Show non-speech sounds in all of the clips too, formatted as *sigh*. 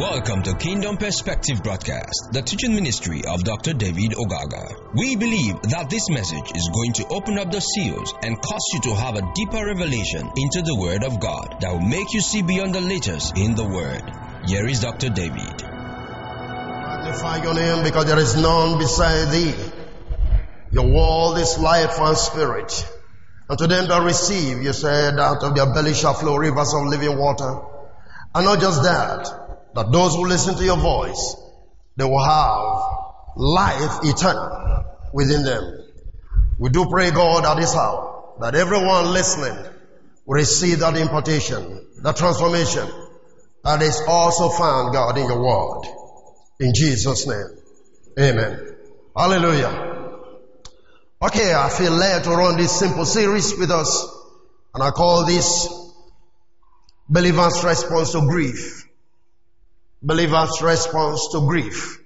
Welcome to Kingdom Perspective Broadcast, the teaching ministry of Dr. David Ogaga. We believe that this message is going to open up the seals and cause you to have a deeper revelation into the Word of God that will make you see beyond the letters in the Word. Here is Dr. David. Magnify your name because there is none beside thee. Your world is life and spirit. And to them that receive, you said, out of their belly shall flow rivers of living water. And not just that, that those who listen to your voice, they will have life eternal within them. We do pray, God, at this hour, that everyone listening will receive that impartation, that transformation that is also found, God, in your word. In Jesus' name. Amen. Hallelujah. Okay, I feel led to run this simple series with us, and I call this Believer's Response to Grief believer's response to grief.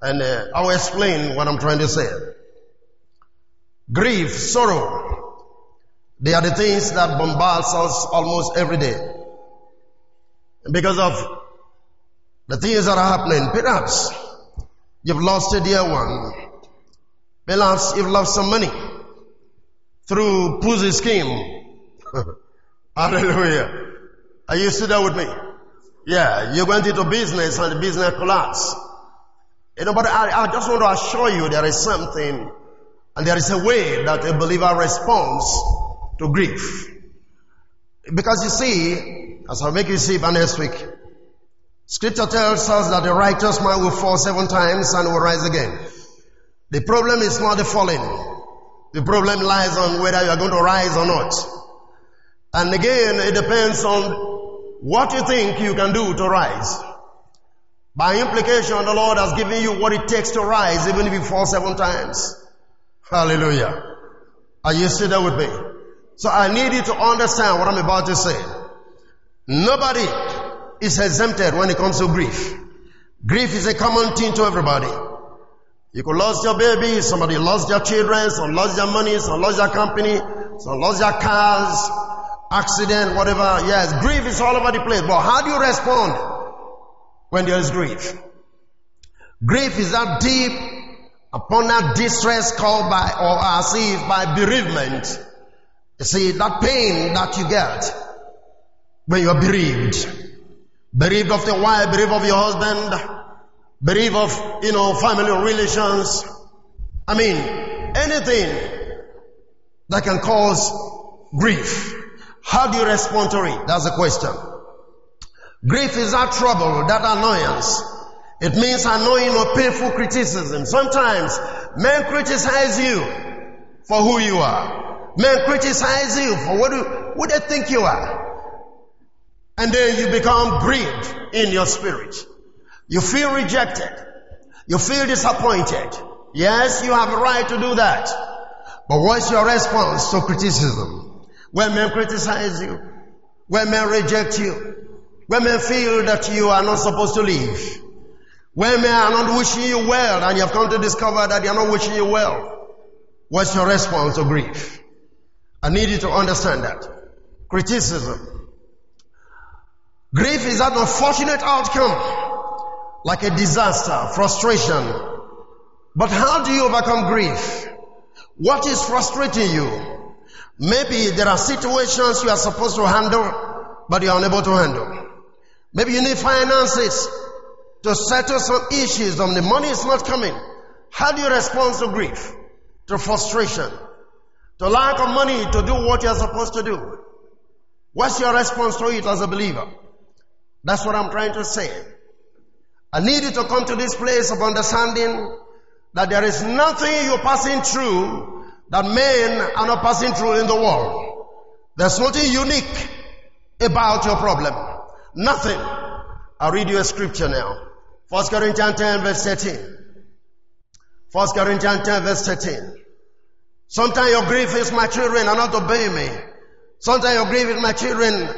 And uh, I'll explain what I'm trying to say. Grief, sorrow, they are the things that bombard us almost every day. And because of the things that are happening, perhaps you've lost a dear one. Perhaps you've lost some money through Ponzi scheme. *laughs* Hallelujah. Are you still there with me? Yeah, you went into business and the business collapsed. You know, but I, I just want to assure you there is something and there is a way that a believer responds to grief. Because you see, as I'll make you see by next week, scripture tells us that the righteous man will fall seven times and will rise again. The problem is not the falling. The problem lies on whether you are going to rise or not. And again, it depends on what do you think you can do to rise. By implication, the Lord has given you what it takes to rise, even if you fall seven times. Hallelujah. Are you still there with me? So I need you to understand what I'm about to say. Nobody is exempted when it comes to grief. Grief is a common thing to everybody. You could lose your baby, somebody lost their children, some lost their money, some lost their company, some lost their cars, accident, whatever. Yes, grief is all over the place. But how do you respond when there is grief? Grief is that deep upon that distress called by or as if by bereavement. You see, that pain that you get when you are bereaved. Bereaved of the wife, bereaved of your husband, bereaved of, you know, family relations. I mean, anything that can cause grief. How do you respond to it? That's the question. Grief is that trouble, that annoyance. It means annoying or painful criticism. Sometimes men criticize you for who you are. Men criticize you for what, do, what they think you are. And then you become grieved in your spirit. You feel rejected. You feel disappointed. Yes, you have a right to do that. But what's your response to criticism? When men criticize you, when men reject you, when men feel that you are not supposed to live, when men are not wishing you well and you have come to discover that they are not wishing you well, what's your response to grief? I need you to understand that. Criticism. Grief is an unfortunate outcome, like a disaster, frustration. But how do you overcome grief? What is frustrating you? Maybe there are situations you are supposed to handle, but you are unable to handle. Maybe you need finances to settle some issues and the money is not coming. How do you respond to grief? To frustration? To lack of money to do what you are supposed to do? What's your response to it as a believer? That's what I'm trying to say. I need you to come to this place of understanding that there is nothing you're passing through that men are not passing through in the world. There's nothing unique about your problem. Nothing. I'll read you a scripture now. 1 Corinthians 10 verse 13. 1 Corinthians 10 verse 13. Sometimes your grief is my children are not obeying me. Sometimes your grief is my children.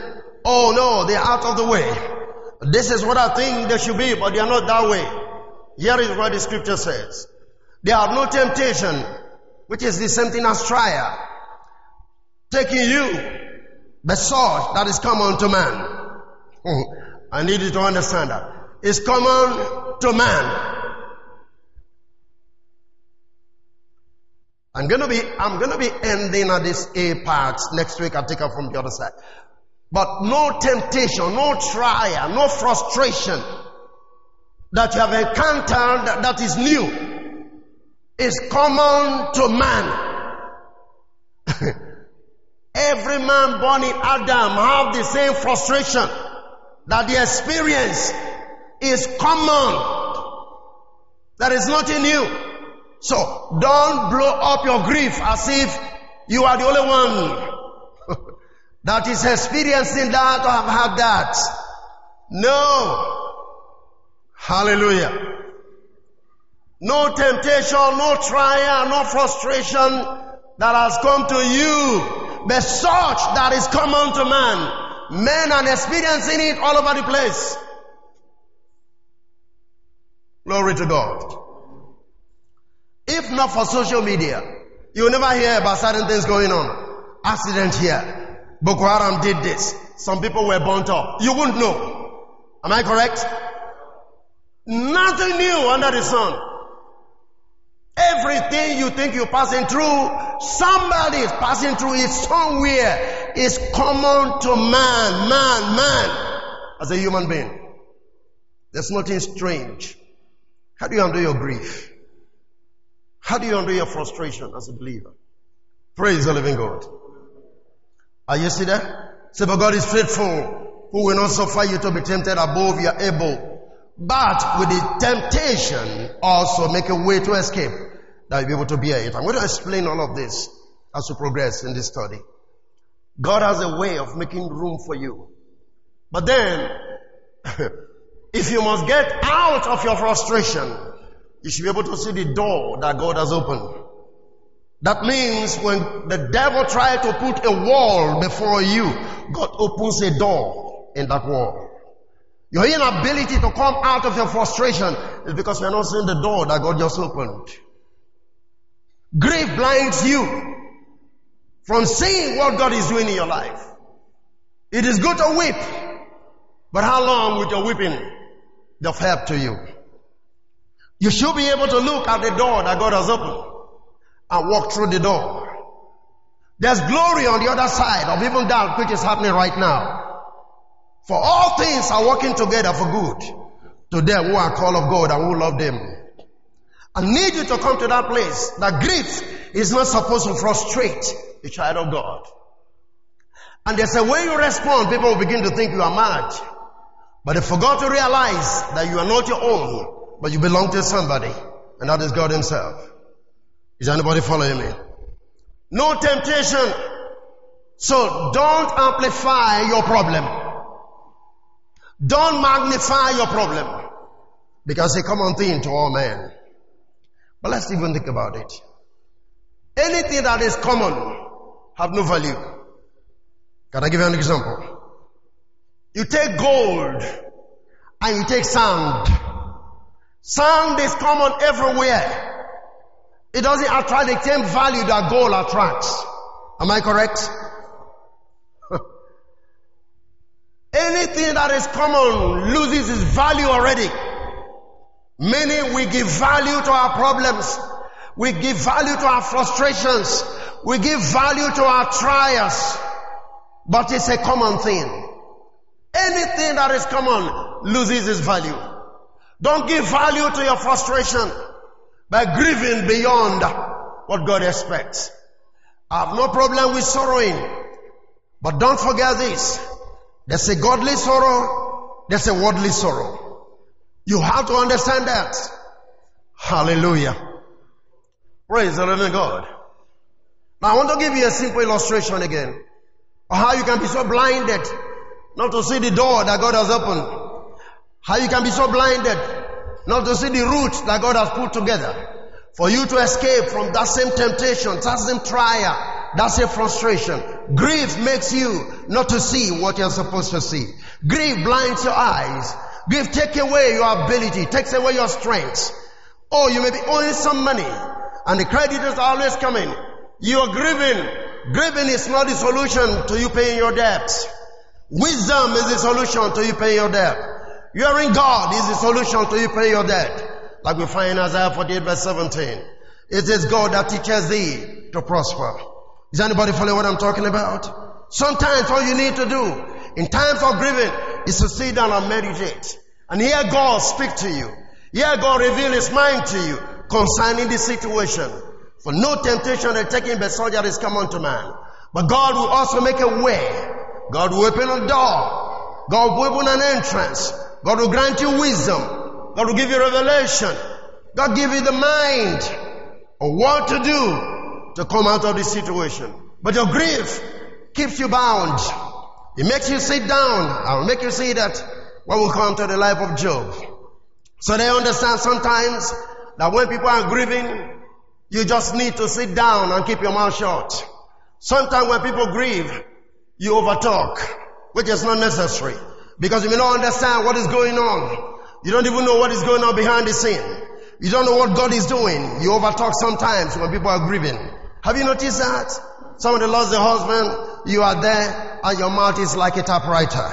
Oh no, they're out of the way. This is what I think they should be, but they are not that way. Here is what the scripture says. There are no temptation which is the same thing as trial, taking you the sword that is common to man. *laughs* I need you to understand that. It's common to man. I'm gonna be, I'm gonna be ending at this A part next week. I'll take it from the other side. But no temptation, no trial, no frustration that you have encountered that is new is common to man. *laughs* Every man born in Adam have the same frustration that the experience is common. There is nothing new. So don't blow up your grief as if you are the only one *laughs* that is experiencing that or have had that. No. Hallelujah. No temptation, no trial, no frustration that has come to you, but such that is common to man. Men are experiencing it all over the place. Glory to God. If not for social media, you will never hear about certain things going on. Accident here. Boko Haram did this. Some people were burnt up. You wouldn't know. Am I correct? Nothing new under the sun. Everything you think you're passing through, somebody is passing through it somewhere. It's common to man, man, man, as a human being. There's nothing strange. How do you handle your grief? How do you handle your frustration as a believer? Praise the living God. Are you see that? Say, but God is faithful, who will not suffer you to be tempted above you are able. But with the temptation, also make a way to escape that you'll be able to bear it. I'm going to explain all of this as we progress in this study. God has a way of making room for you. But then, *laughs* if you must get out of your frustration, you should be able to see the door that God has opened. That means when the devil tried to put a wall before you, God opens a door in that wall. Your inability to come out of your frustration is because you're not seeing the door that God just opened. Grief blinds you from seeing what God is doing in your life. It is good to weep, but how long will your weeping of help to you? You should be able to look at the door that God has opened and walk through the door. There's glory on the other side of even that which is happening right now. For all things are working together for good to them who are called of God and who love them. I need you to come to that place that grief is not supposed to frustrate the child of God. And there's a way you respond, people will begin to think you are mad. But they forgot to realize that you are not your own but you belong to somebody, and that is God Himself. Is anybody following me? No temptation. So don't amplify your problem. Don't magnify your problem. Because a common thing to all men. But let's even think about it. Anything that is common have no value. Can I give you an example? You take gold and you take sand Sand is common everywhere. It doesn't attract the same value that gold attracts. Am I correct? *laughs* Anything that is common loses its value already. Meaning we give value to our problems. We give value to our frustrations. We give value to our trials. But it's a common thing. Anything that is common loses its value. Don't give value to your frustration by grieving beyond what God expects. I have no problem with sorrowing, but don't forget this. There's a godly sorrow, there's a worldly sorrow. You have to understand that. Hallelujah. Praise the living God. Now I want to give you a simple illustration again of how you can be so blinded not to see the door that God has opened. How you can be so blinded not to see the roots that God has put together for you to escape from that same temptation, that same trial, that same frustration. Grief makes you not to see what you're supposed to see. Grief blinds your eyes. Grief takes away your ability, takes away your strength. Oh, you may be owing some money and the creditors are always coming. You are grieving. Grieving is not the solution to you paying your debts. Wisdom is the solution to you paying your debt. Hearing God is the solution to you paying your debt. Like we find in Isaiah 48 verse 17. It is God that teaches thee to prosper. Is anybody following what I'm talking about? Sometimes all you need to do in times of grieving is to sit down and meditate and hear God speak to you. Hear God reveal his mind to you concerning the situation. For no temptation that taking by soldier is come unto man. But God will also make a way. God will open a door. God will open an entrance. God will grant you wisdom. God will give you revelation. God give you the mind of what to do to come out of this situation. But your grief keeps you bound. It makes you sit down. I will make you see that when we come to the life of Job. So they understand sometimes that when people are grieving, you just need to sit down and keep your mouth shut. Sometimes when people grieve, you overtalk, which is not necessary. Because you may not understand what is going on. You don't even know what is going on behind the scene. You don't know what God is doing. You overtalk sometimes when people are grieving. Have you noticed that? Somebody lost their husband, you are there, and your mouth is like a typewriter.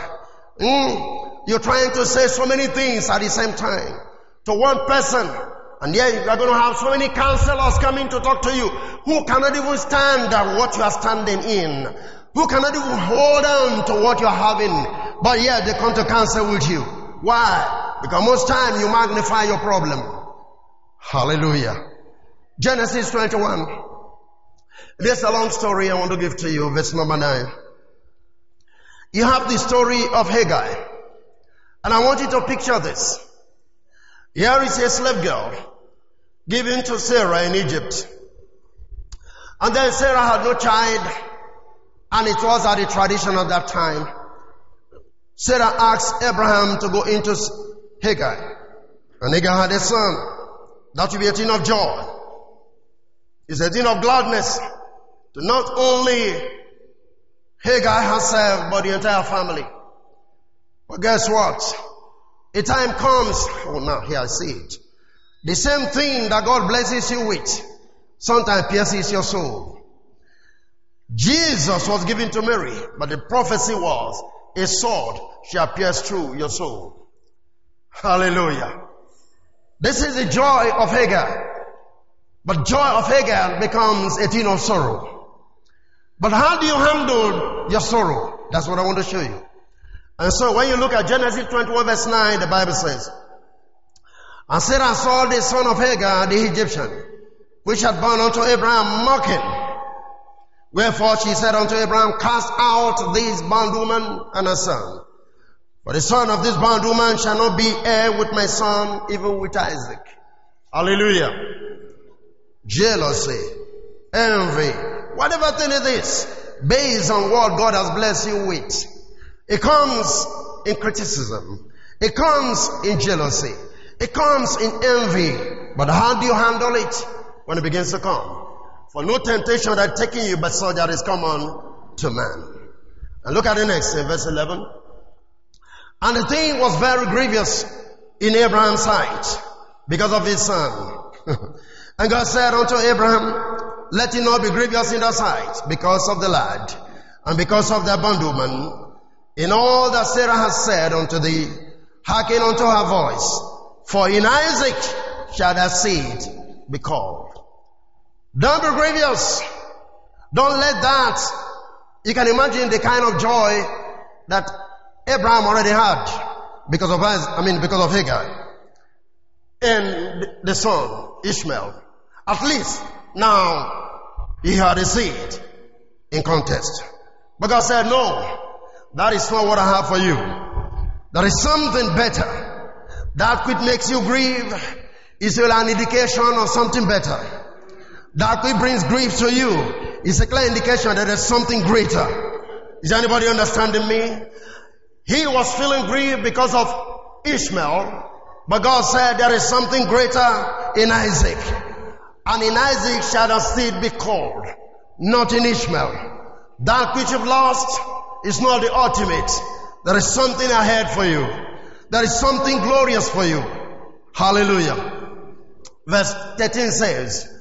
Mm? You're trying to say so many things at the same time to one person, and yet you are going to have so many counselors coming to talk to you who cannot even stand what you are standing in, who cannot even hold on to what you are having, but yet they come to counsel with you. Why? Because most time you magnify your problem. Hallelujah. Genesis 21. There's a long story I want to give to you, verse number 9. You have the story of Hagar. And I want you to picture this. Here is a slave girl given to Sarah in Egypt. And then Sarah had no child, and it was at the tradition of that time. Sarah asked Abraham to go into Hagar. And Hagar had a son. That would be a thing of joy. It's a thing of gladness to not only Hagar herself, but the entire family. But guess what? A time comes, oh now here I see it. The same thing that God blesses you with, sometimes pierces your soul. Jesus was given to Mary, but the prophecy was, a sword shall pierce through your soul. Hallelujah. This is the joy of Hagar. But joy of Hagar becomes a thing of sorrow. But how do you handle your sorrow? That's what I want to show you. And so when you look at Genesis 21 verse 9, the Bible says, And Sarah saw the son of Hagar, the Egyptian, which had born unto Abraham mocking. Wherefore she said unto Abraham, Cast out this bondwoman and her son. For the son of this bondwoman shall not be heir with my son, even with Isaac. Hallelujah. Jealousy, envy, whatever thing it is, based on what God has blessed you with. It comes in criticism. It comes in jealousy. It comes in envy. But how do you handle it when it begins to come? For no temptation that taking you but so that is common to man. And look at the next in verse 11. And the thing was very grievous in Abraham's sight because of his son. *laughs* and God said unto Abraham, let it not be grievous in thy sight because of the lad and because of the bondwoman in all that Sarah has said unto thee, hearken unto her voice. For in Isaac shall thy seed be called. Don't be grievous. Don't let that. You can imagine the kind of joy that Abraham already had because of I mean because of Hagar and the son Ishmael. At least now he had seed in contest. But God said, no, that is not what I have for you. There is something better. That which makes you grieve is an indication of something better. That which brings grief to you is a clear indication that there's something greater. Is anybody understanding me? He was feeling grief because of Ishmael, but God said there is something greater in Isaac. And in Isaac shall the seed be called, not in Ishmael. That which you've lost is not the ultimate. There is something ahead for you. There is something glorious for you. Hallelujah. Verse 13 says,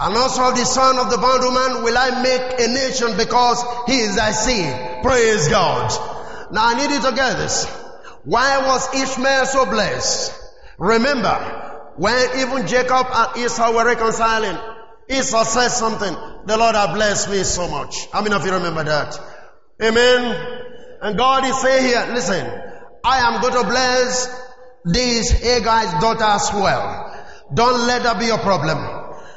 and also of the son of the bondwoman will I make a nation because he is thy seed. Praise God. Now I need you to get this. Why was Ishmael so blessed? Remember, when even Jacob and Esau were reconciling, Esau said something, the Lord has blessed me so much. How many of you remember that? Amen. And God is saying here, listen, I am going to bless this Hagar's daughter as well. Don't let that be your problem.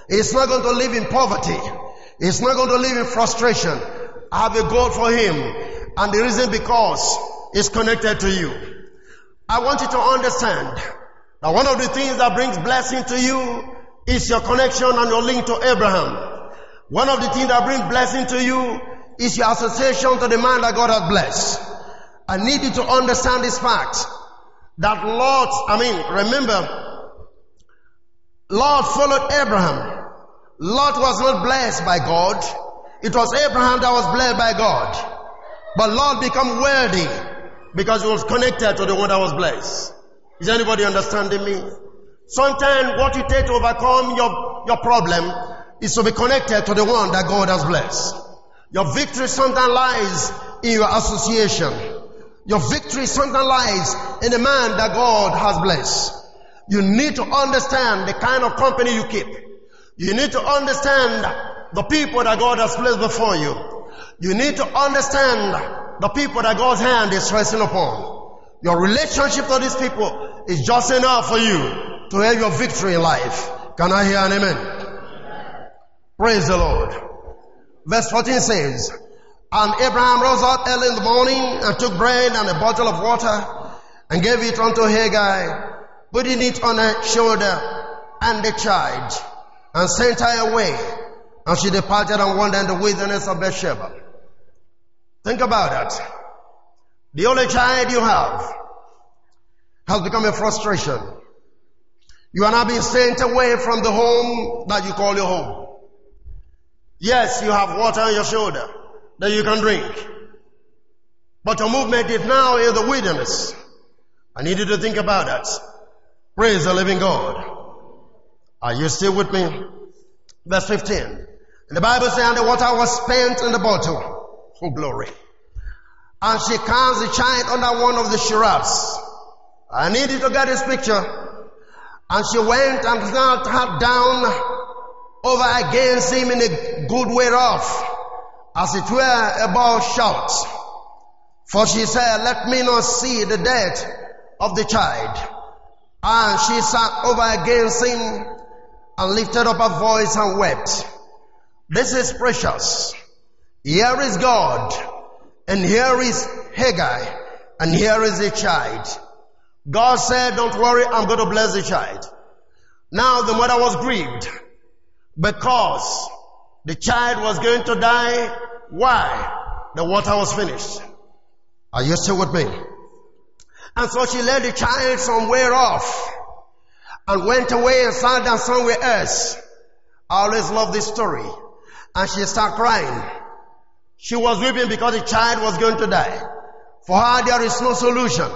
He's not going to live in poverty. He's not going to live in frustration. I have a goal for him. And the reason because it's connected to you. I want you to understand that one of the things that brings blessing to you is your connection and your link to Abraham. One of the things that brings blessing to you is your association to the man that God has blessed. I need you to understand this fact that Lot, I mean, remember, Lot followed Abraham. Lot was not blessed by God. It was Abraham that was blessed by God. But Lot became wealthy because he was connected to the one that was blessed. Is anybody understanding me? Sometimes what you take to overcome your, your problem is to be connected to the one that God has blessed. Your victory sometimes lies in your association. Your victory sometimes lies in the man that God has blessed. You need to understand the kind of company you keep. You need to understand the people that God has placed before you. You need to understand the people that God's hand is resting upon. Your relationship to these people is just enough for you to have your victory in life. Can I hear an amen? Praise the Lord. Verse 14 says, And Abraham rose up early in the morning and took bread and a bottle of water and gave it unto Hagar, putting it on her shoulder and the child and sent her away. And she departed and wandered in the wilderness of Beersheba. Think about that. The only child you have has become a frustration. You are now being sent away from the home that you call your home. Yes, you have water on your shoulder that you can drink. But your movement is now in the wilderness. I need you to think about that. Praise the living God. Are you still with me? Verse 15. And the Bible says, and the water was spent in the bottle. Oh, glory. And she cast the child under one of the shrubs. I needed to get this picture. And she went and knelt her down over against him in a good way off, as it were about shouts. For she said, let me not see the death of the child. And she sat over against him and lifted up her voice and wept. This is precious. Here is God, and here is Hagar, and here is a child. God said, don't worry, I'm going to bless the child. Now the mother was grieved because the child was going to die. Why? The water was finished. Are you still with me? And so she led the child somewhere off and went away and sat down somewhere else. I always love this story. And she started crying. She was weeping because the child was going to die. For her, there is no solution.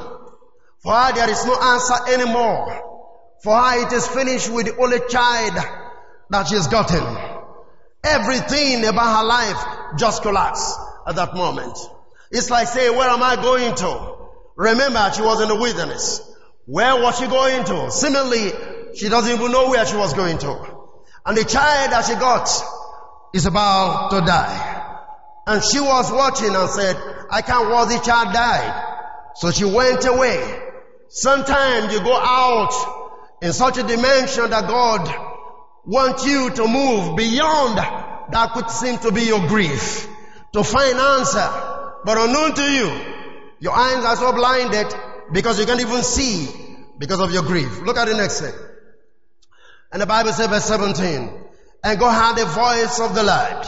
For her, there is no answer anymore. For her, it is finished with the only child that she's gotten. Everything about her life just collapsed at that moment. It's like saying, where am I going to? Remember, she was in the wilderness. Where was she going to? Similarly, she doesn't even know where she was going to. And the child that she got is about to die. And she was watching and said, I can't watch the child die. So she went away. Sometimes you go out in such a dimension that God wants you to move beyond that could seem to be your grief to find answer. But unknown to you, your eyes are so blinded because you can't even see because of your grief. Look at the next thing. And the Bible says verse 17, and God heard the voice of the Lord.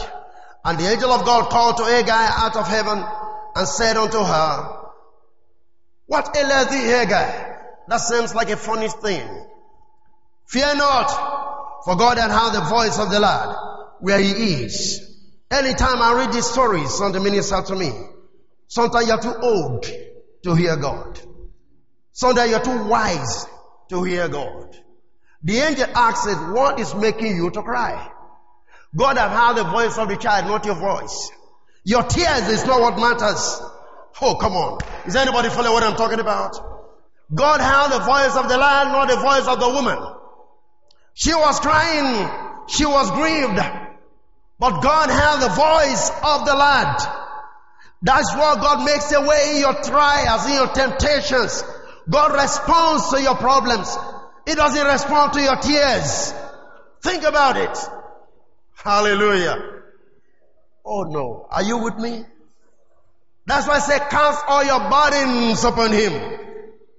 And the angel of God called to Hagar out of heaven and said unto her, What aileth thee, Hagar? That seems like a funny thing. Fear not, for God had heard the voice of the Lord where he is. Anytime I read these stories, something minister to me. Sometimes you're too old to hear God. Sometimes you're too wise to hear God. The angel asks, what is making you to cry? God have heard the voice of the child, not your voice. Your tears is not what matters. Oh, come on. Is anybody following what I'm talking about? God heard the voice of the lad, not the voice of the woman. She was crying. She was grieved. But God heard the voice of the lad. That's why God makes a way in your trials, in your temptations. God responds to your problems. He doesn't respond to your tears. Think about it. Hallelujah. Oh no. Are you with me? That's why I say cast all your burdens upon him.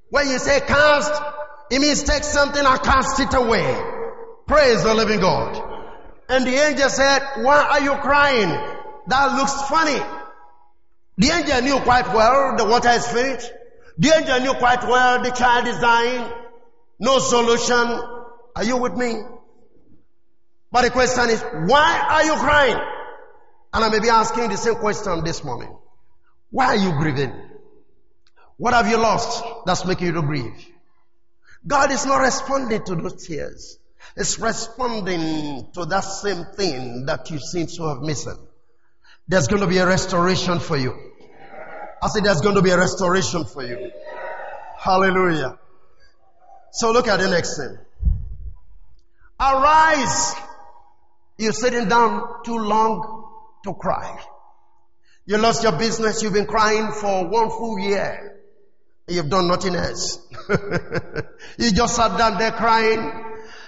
When you say cast, it means take something and cast it away. Praise the living God. And the angel said, why are you crying? That looks funny. The angel knew quite well the water is finished. The angel knew quite well the child is dying. No solution. Are you with me? But the question is, why are you crying? And I may be asking the same question this morning. Why are you grieving? What have you lost that's making you to grieve? God is not responding to those tears. It's responding to that same thing that you seem to have missed. There's going to be a restoration for you. I said there's going to be a restoration for you. Hallelujah. So look at the next thing. Arise. You're sitting down too long to cry. You lost your business. You've been crying for one full year. You've done nothing else. *laughs* you just sat down there crying.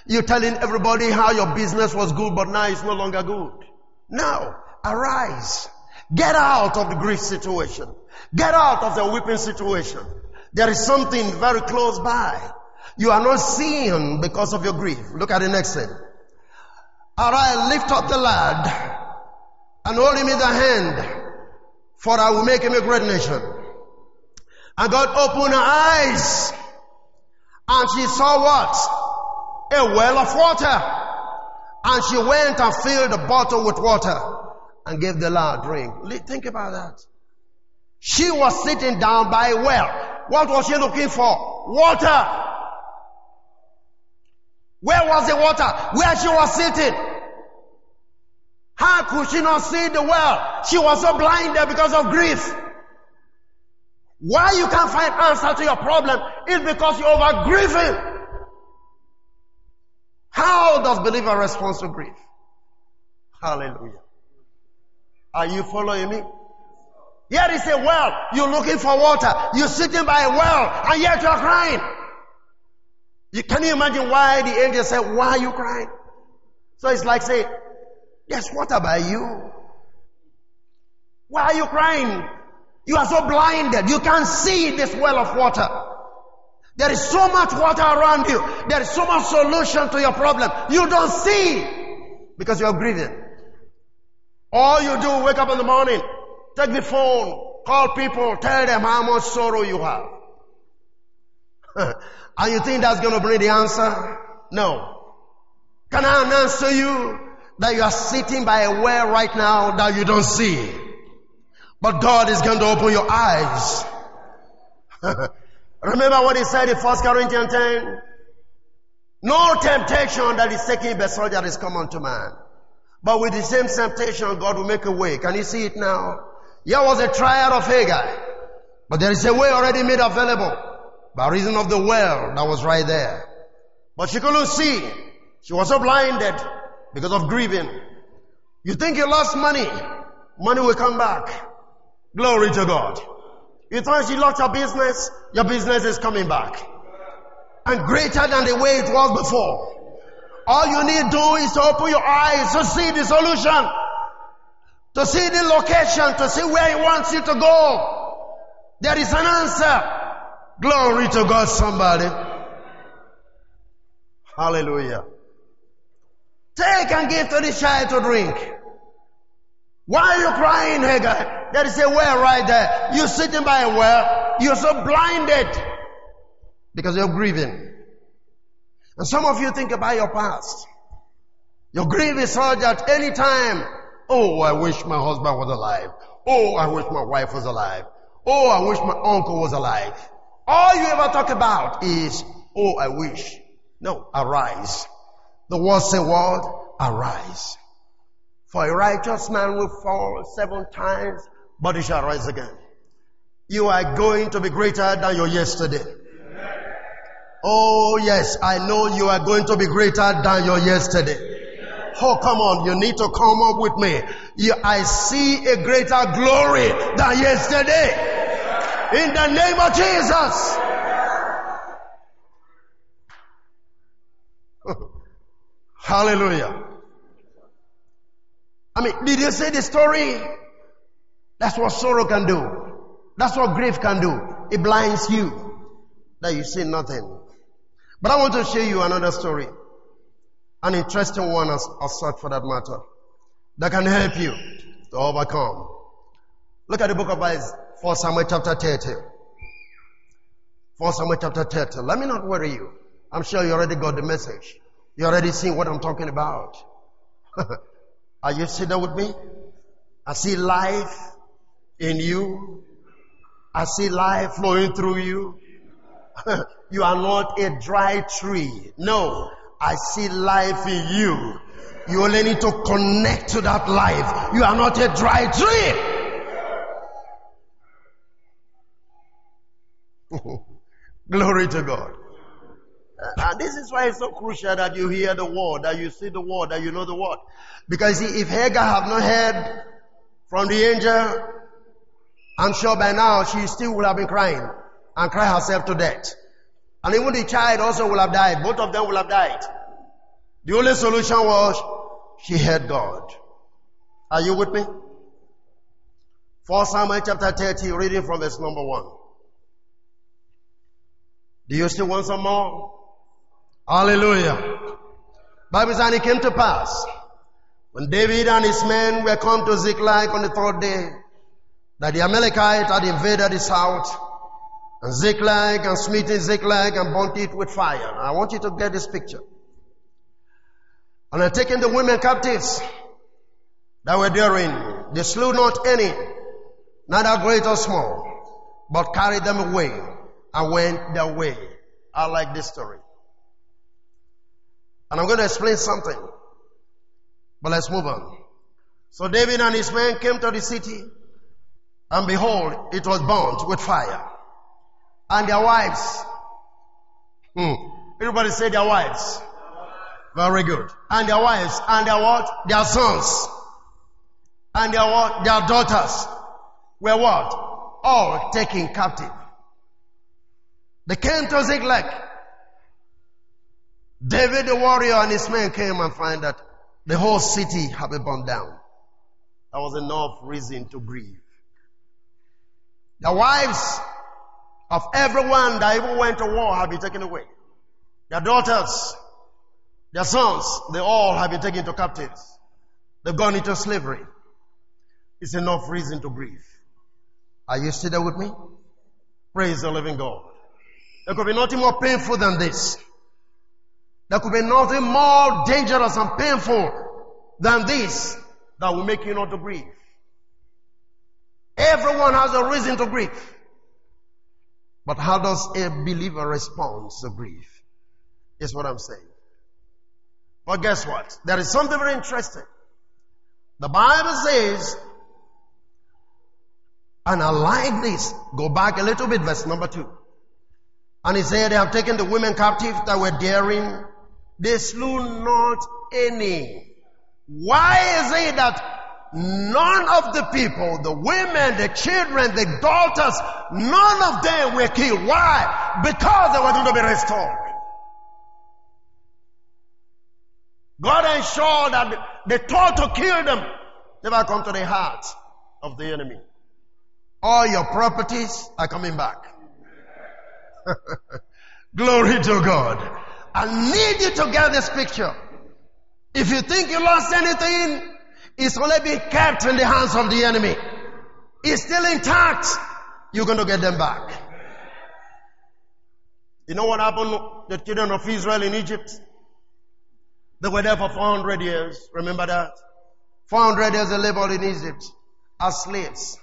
You're telling everybody how your business was good, but now it's no longer good. Now, arise. Get out of the grief situation. Get out of the weeping situation. There is something very close by. You are not seeing because of your grief. Look at the next thing. Arise, lift up the lad and hold him in the hand, for I will make him a great nation. And God opened her eyes and she saw what? A well of water. And she went and filled the bottle with water and gave the lad drink. Think about that. She was sitting down by a well. What was she looking for? Water. Where was the water? Where she was sitting. How could she not see the well? She was so blinded because of grief. Why you can't find answer to your problem is because you're over grieving. How does believer respond to grief? Hallelujah. Are you following me? Here is a well. You're looking for water. You're sitting by a well and yet you're crying. You, can you imagine why the angel said, why are you crying? So it's like say, there's water by you. Why are you crying? You are so blinded. You can't see this well of water. There is so much water around you. There is so much solution to your problem. You don't see because you're grieving. All you do, wake up in the morning, take the phone, call people, tell them how much sorrow you have. And *laughs* oh, you think that's going to bring the answer? No. Can I announce to you that you are sitting by a well right now that you don't see? But God is going to open your eyes. *laughs* Remember what he said in 1 Corinthians 10? No temptation that is taken by soldier is common to man. But with the same temptation, God will make a way. Can you see it now? Here was a trial of Hagar. But there is a way already made available by reason of the well that was right there. But she couldn't see. She was so blinded because of grieving. You think you lost money. Money will come back. Glory to God. You thought you lost your business. Your business is coming back. And greater than the way it was before. All you need to do is to open your eyes to see the solution. To see the location, to see where He wants you to go. There is an answer. Glory to God, somebody. Hallelujah. Take and give to the child to drink. Why are you crying, Hagar? There is a well right there. You're sitting by a well. You're so blinded because you're grieving. And some of you think about your past. Your grief is such that any time, oh, I wish my husband was alive. Oh, I wish my wife was alive. Oh, I wish my uncle was alive. All you ever talk about is, oh, I wish. No, arise. The word say word, arise. For a righteous man will fall seven times, but he shall rise again. You are going to be greater than your yesterday. Oh yes, I know you are going to be greater than your yesterday. Oh, come on. You need to come up with me. You, I see a greater glory than yesterday. In the name of Jesus. *laughs* Hallelujah. I mean, did you see the story? That's what sorrow can do. That's what grief can do. It blinds you that you see nothing. But I want to show you another story. An interesting one as, as such for that matter. That can help you to overcome. Look at the book of Isaiah, 4 Samuel chapter 30. 4 Samuel chapter 30. Let me not worry you. I'm sure you already got the message. You already seen what I'm talking about. *laughs* Are you sitting with me? I see life in you. I see life flowing through you. *laughs* you are not a dry tree. No, I see life in you. You only need to connect to that life. You are not a dry tree. *laughs* Glory to God. And this is why it's so crucial that you hear the word, that you see the word, that you know the word. Because see, if Hagar have not heard from the angel, I'm sure by now she still would have been crying and cry herself to death. And even the child also will have died. Both of them will have died. The only solution was she heard God. Are you with me? 4 Samuel chapter 30, reading from verse number 1. Do you still want some more? Hallelujah. Bible says, and it came to pass when David and his men were come to Ziklag on the third day that the Amalekite had invaded his house and Ziklag and smitten Ziklag and burnt it with fire. I want you to get this picture. And had taken the women captives that were therein. They slew not any, neither great or small, but carried them away and went their way. I like this story. And I'm going to explain something. But let's move on. So David and his men came to the city, and behold, it was burnt with fire. And their wives. Hmm. Everybody say their wives. Very good. And their wives. And their what? Their sons. And their what? Their daughters. Were what? All taken captive. They came to Ziklag. David the warrior and his men came and find that the whole city had been burned down. That was enough reason to grieve. The wives of everyone that even went to war have been taken away. Their daughters, their sons, they all have been taken to captives. They've gone into slavery. It's enough reason to grieve. Are you still there with me? Praise the living God. There could be nothing more painful than this. There could be nothing more dangerous and painful than this that will make you not to grieve. Everyone has a reason to grieve. But how does a believer respond to grief? Is what I'm saying. But guess what? There is something very interesting. The Bible says, and I like this. Go back a little bit, verse number two. And he said, they have taken the women captive that were daring. They slew not any. Why is it that None of the people, the women, the children, the daughters, none of them were killed. Why? Because they were going to be restored. God ensured that the thought to kill them never come to the heart of the enemy. All your properties are coming back. *laughs* Glory to God. I need you to get this picture. If you think you lost anything, it's only being kept in the hands of the enemy. It's still intact. You're going to get them back. You know what happened to the children of Israel in Egypt? They were there for 400 years. Remember that? 400 years they lived in Egypt as slaves.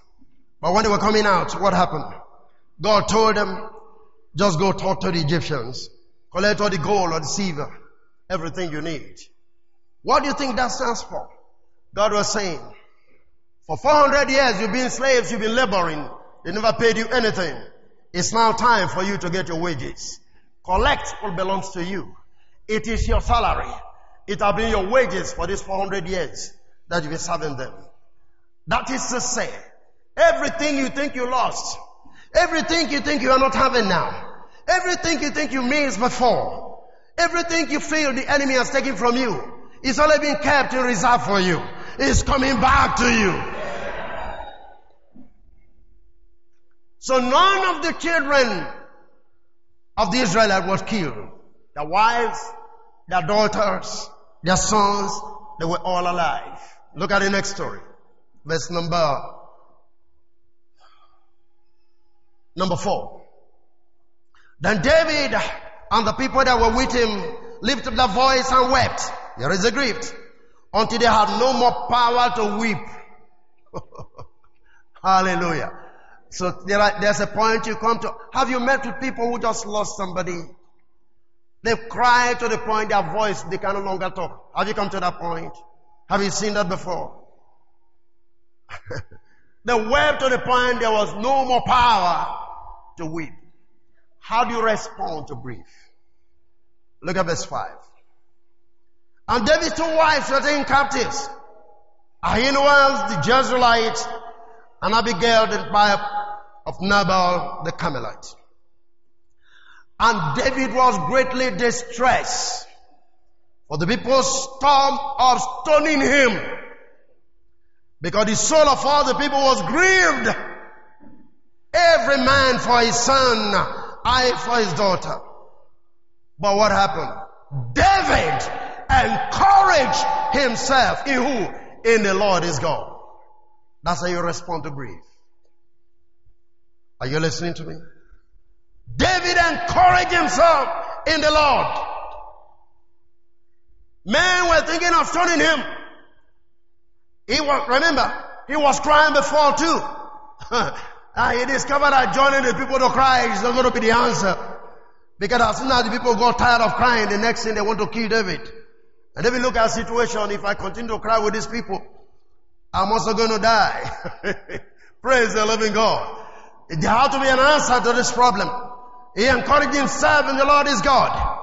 But when they were coming out, what happened? God told them, just go talk to the Egyptians. Collect all the gold or the silver. Everything you need. What do you think that stands for? God was saying, for 400 years you've been slaves, you've been laboring. They never paid you anything. It's now time for you to get your wages. Collect what belongs to you. It is your salary. It has been your wages for these 400 years that you've been serving them. That is to say, everything you think you lost, everything you think you are not having now, everything you think you missed before, everything you feel the enemy has taken from you, is only being kept in reserve for you. It's coming back to you. So none of the children of the Israelites was killed. Their wives, their daughters, their sons, they were all alive. Look at the next story. Verse number, number four. Then David and the people that were with him lifted their voice and wept. There is a grief until they had no more power to weep. *laughs* Hallelujah. So there are, there's a point you come to. Have you met with people who just lost somebody? They cry to the point their voice, they can no longer talk. Have you come to that point? Have you seen that before? *laughs* they wept to the point there was no more power to weep. How do you respond to grief? Look at verse 5. And David's two wives were taken captives. Ahinoam the Jezreelite and Abigail the wife of Nabal the Carmelite. And David was greatly distressed for the people storm of stoning him because the soul of all the people was grieved. Every man for his son, I for his daughter. But what happened? David encouraged himself in who? In the Lord is God. That's how you respond to grief. Are you listening to me? David encouraged himself in the Lord. Men were thinking of stoning him. He was, remember, he was crying before too. *laughs* and he discovered that joining the people to cry is not going to be the answer. Because as soon as the people got tired of crying, the next thing they want to kill David. And David look at the situation, if I continue to cry with these people, I'm also going to die. *laughs* Praise the living God. There had to be an answer to this problem. He encouraged himself in the Lord is God.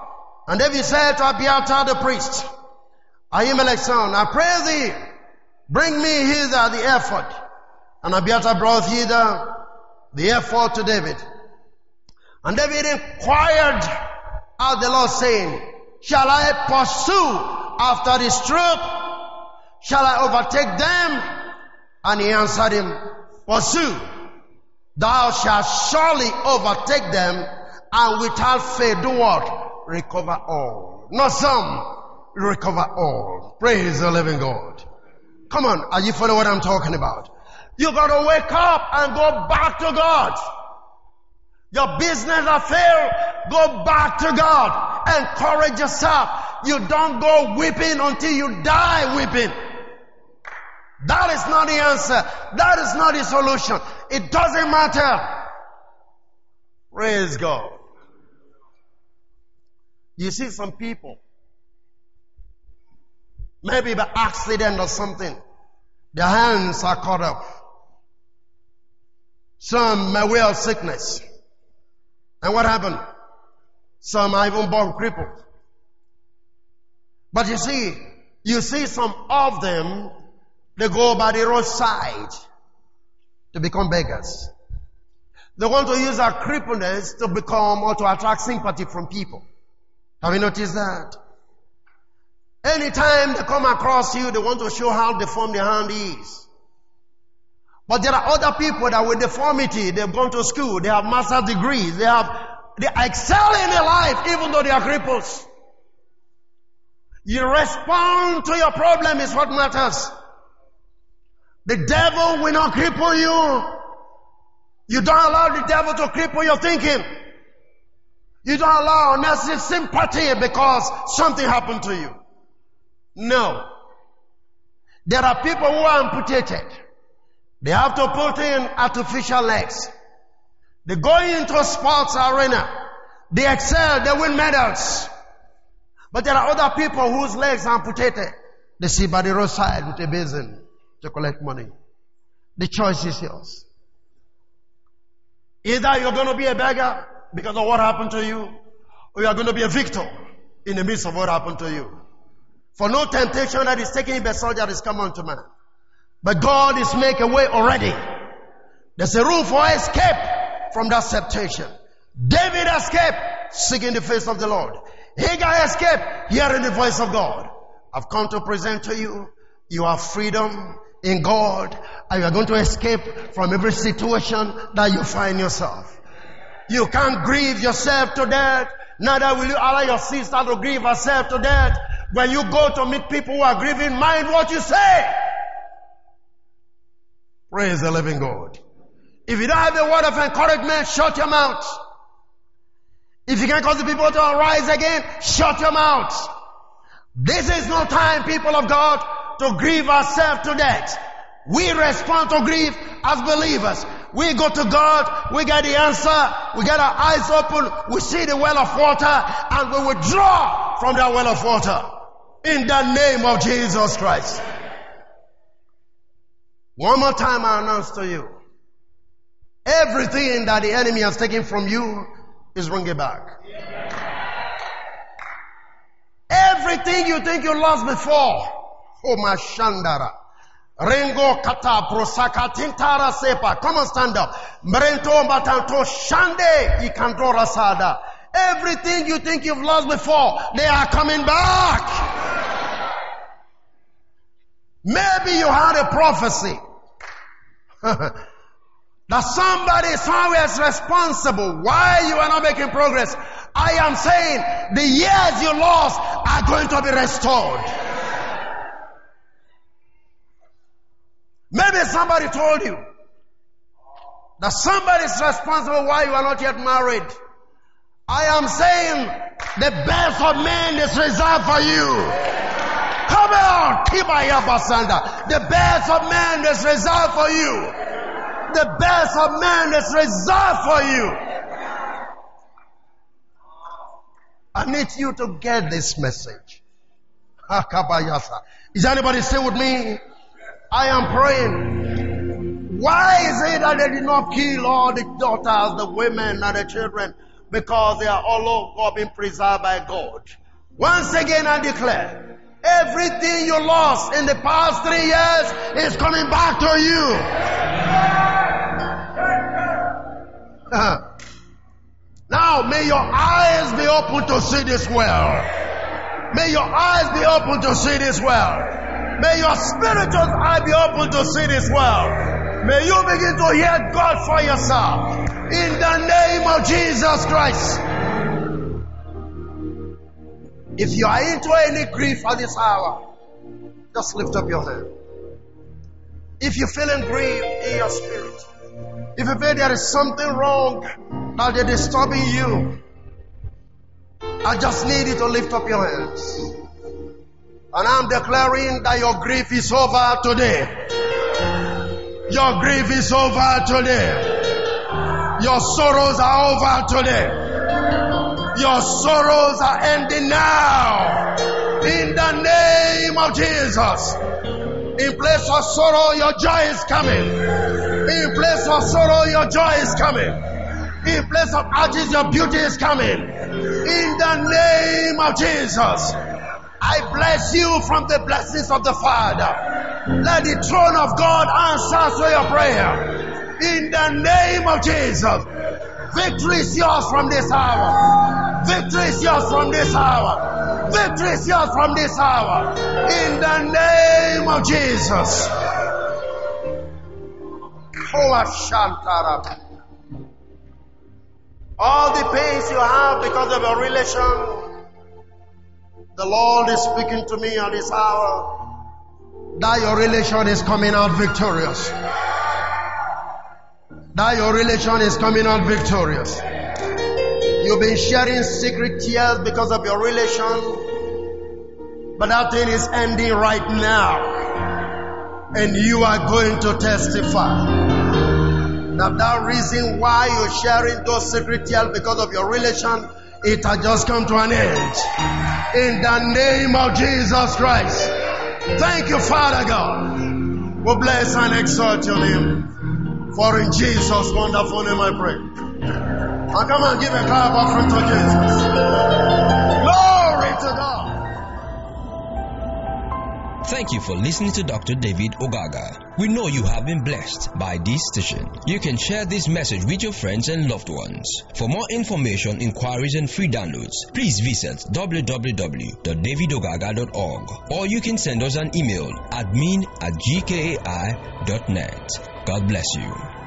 And David said to Abiathar the priest, Ahimelech's son, I pray thee, bring me hither the ephod. And Abiathar brought hither the ephod to David. And David inquired of the Lord saying, Shall I pursue after this troop? Shall I overtake them? And he answered him, Pursue. Thou shalt surely overtake them and without faith do what? Recover all. Not some, recover all. Praise the living God. Come on, are you following what I'm talking about? You gotta wake up and go back to God. Your business has failed, go back to God. Encourage yourself. You don't go weeping until you die weeping. That is not the answer. That is not the solution. It doesn't matter. Praise God. You see some people, maybe by accident or something, their hands are cut off. Some may well sickness. And what happened? Some are even born crippled. But you see, you see some of them, they go by the roadside to become beggars. They want to use their crippleness to become or to attract sympathy from people. Have you noticed that? Anytime they come across you, they want to show how deformed their hand is. But there are other people that with deformity, they've gone to school, they have master's degrees, they have, they excel in their life even though they are cripples. You respond to your problem is what matters. The devil will not cripple you. You don't allow the devil to cripple your thinking. You don't allow unnecessary sympathy because something happened to you. No. There are people who are amputated. They have to put in artificial legs. They go into sports arena. They excel. They win medals. But there are other people whose legs are amputated. They sit by the roadside with a basin to collect money. The choice is yours. Either you're going to be a beggar because of what happened to you, or you are going to be a victor in the midst of what happened to you. For no temptation that is taking a soldier is come unto man. But God is making a way already. There's a room for escape from that temptation. David escaped seeking the face of the Lord. Hagar escaped hearing the voice of God. I've come to present to you, you have freedom in God and you are going to escape from every situation that you find yourself. You can't grieve yourself to death. Neither will you allow your sister to grieve herself to death. When you go to meet people who are grieving, mind what you say. Praise the living God. If you don't have a word of encouragement, shut your mouth. If you can't cause the people to arise again, shut your mouth. This is no time, people of God, to grieve ourselves to death. We respond to grief as believers. We go to God, we get the answer, we get our eyes open, we see the well of water, and we withdraw from that well of water. In the name of Jesus Christ. One more time I announce to you. Everything that the enemy has taken from you is bringing back. Everything you think you lost before. Oh, my Shandara. Rengo kata prosaka tintara sepa. Come on, stand up. Mrento batanto shande ikandora sada. Everything you think you've lost before, they are coming back. Maybe you had a prophecy. *laughs* that somebody somewhere is responsible why you are not making progress. I am saying the years you lost are going to be restored. Maybe somebody told you that somebody is responsible why you are not yet married. I am saying the best of men is reserved for you. Come on. The best of men is reserved for you. The best of men is reserved for you. I need you to get this message. Is anybody still with me? I am praying. Why is it that they did not kill all the daughters, the women, and the children? Because they are all God being preserved by God. Once again, I declare, everything you lost in the past three years is coming back to you. *laughs* now, may your eyes be open to see this well. May your eyes be open to see this well. May your spiritual eye be open to see this well. May you begin to hear God for yourself. In the name of Jesus Christ. If you are into any grief at this hour, just lift up your hand. If you're feeling grief in your spirit, if you feel there is something wrong that is disturbing you, I just need you to lift up your hands. And I'm declaring that your grief is over today. Your grief is over today. Your sorrows are over today. Your sorrows are ending now. In the name of Jesus. In place of sorrow, your joy is coming. In place of sorrow, your joy is coming. In place of ashes, your beauty is coming. In the name of Jesus. I bless you from the blessings of the Father. Let the throne of God answer to your prayer. In the name of Jesus. Victory is yours from this hour. Victory is yours from this hour. Victory is yours from this hour. In the name of Jesus. Oh, All the pains you have because of your relation the Lord is speaking to me at this hour that your relation is coming out victorious. That your relation is coming out victorious. You've been sharing secret tears because of your relation, but that thing is ending right now. And you are going to testify that that reason why you're sharing those secret tears because of your relation it has just come to an end. In the name of Jesus Christ. Thank you, Father God. We bless and exalt your name. For in Jesus' wonderful name I pray. Now come and give a clap offering to Jesus. Glory to God. Thank you for listening to Dr. David Ogaga. We know you have been blessed by this station. You can share this message with your friends and loved ones. For more information, inquiries, and free downloads, please visit www.davidogaga.org or you can send us an email admin at gkai.net. God bless you.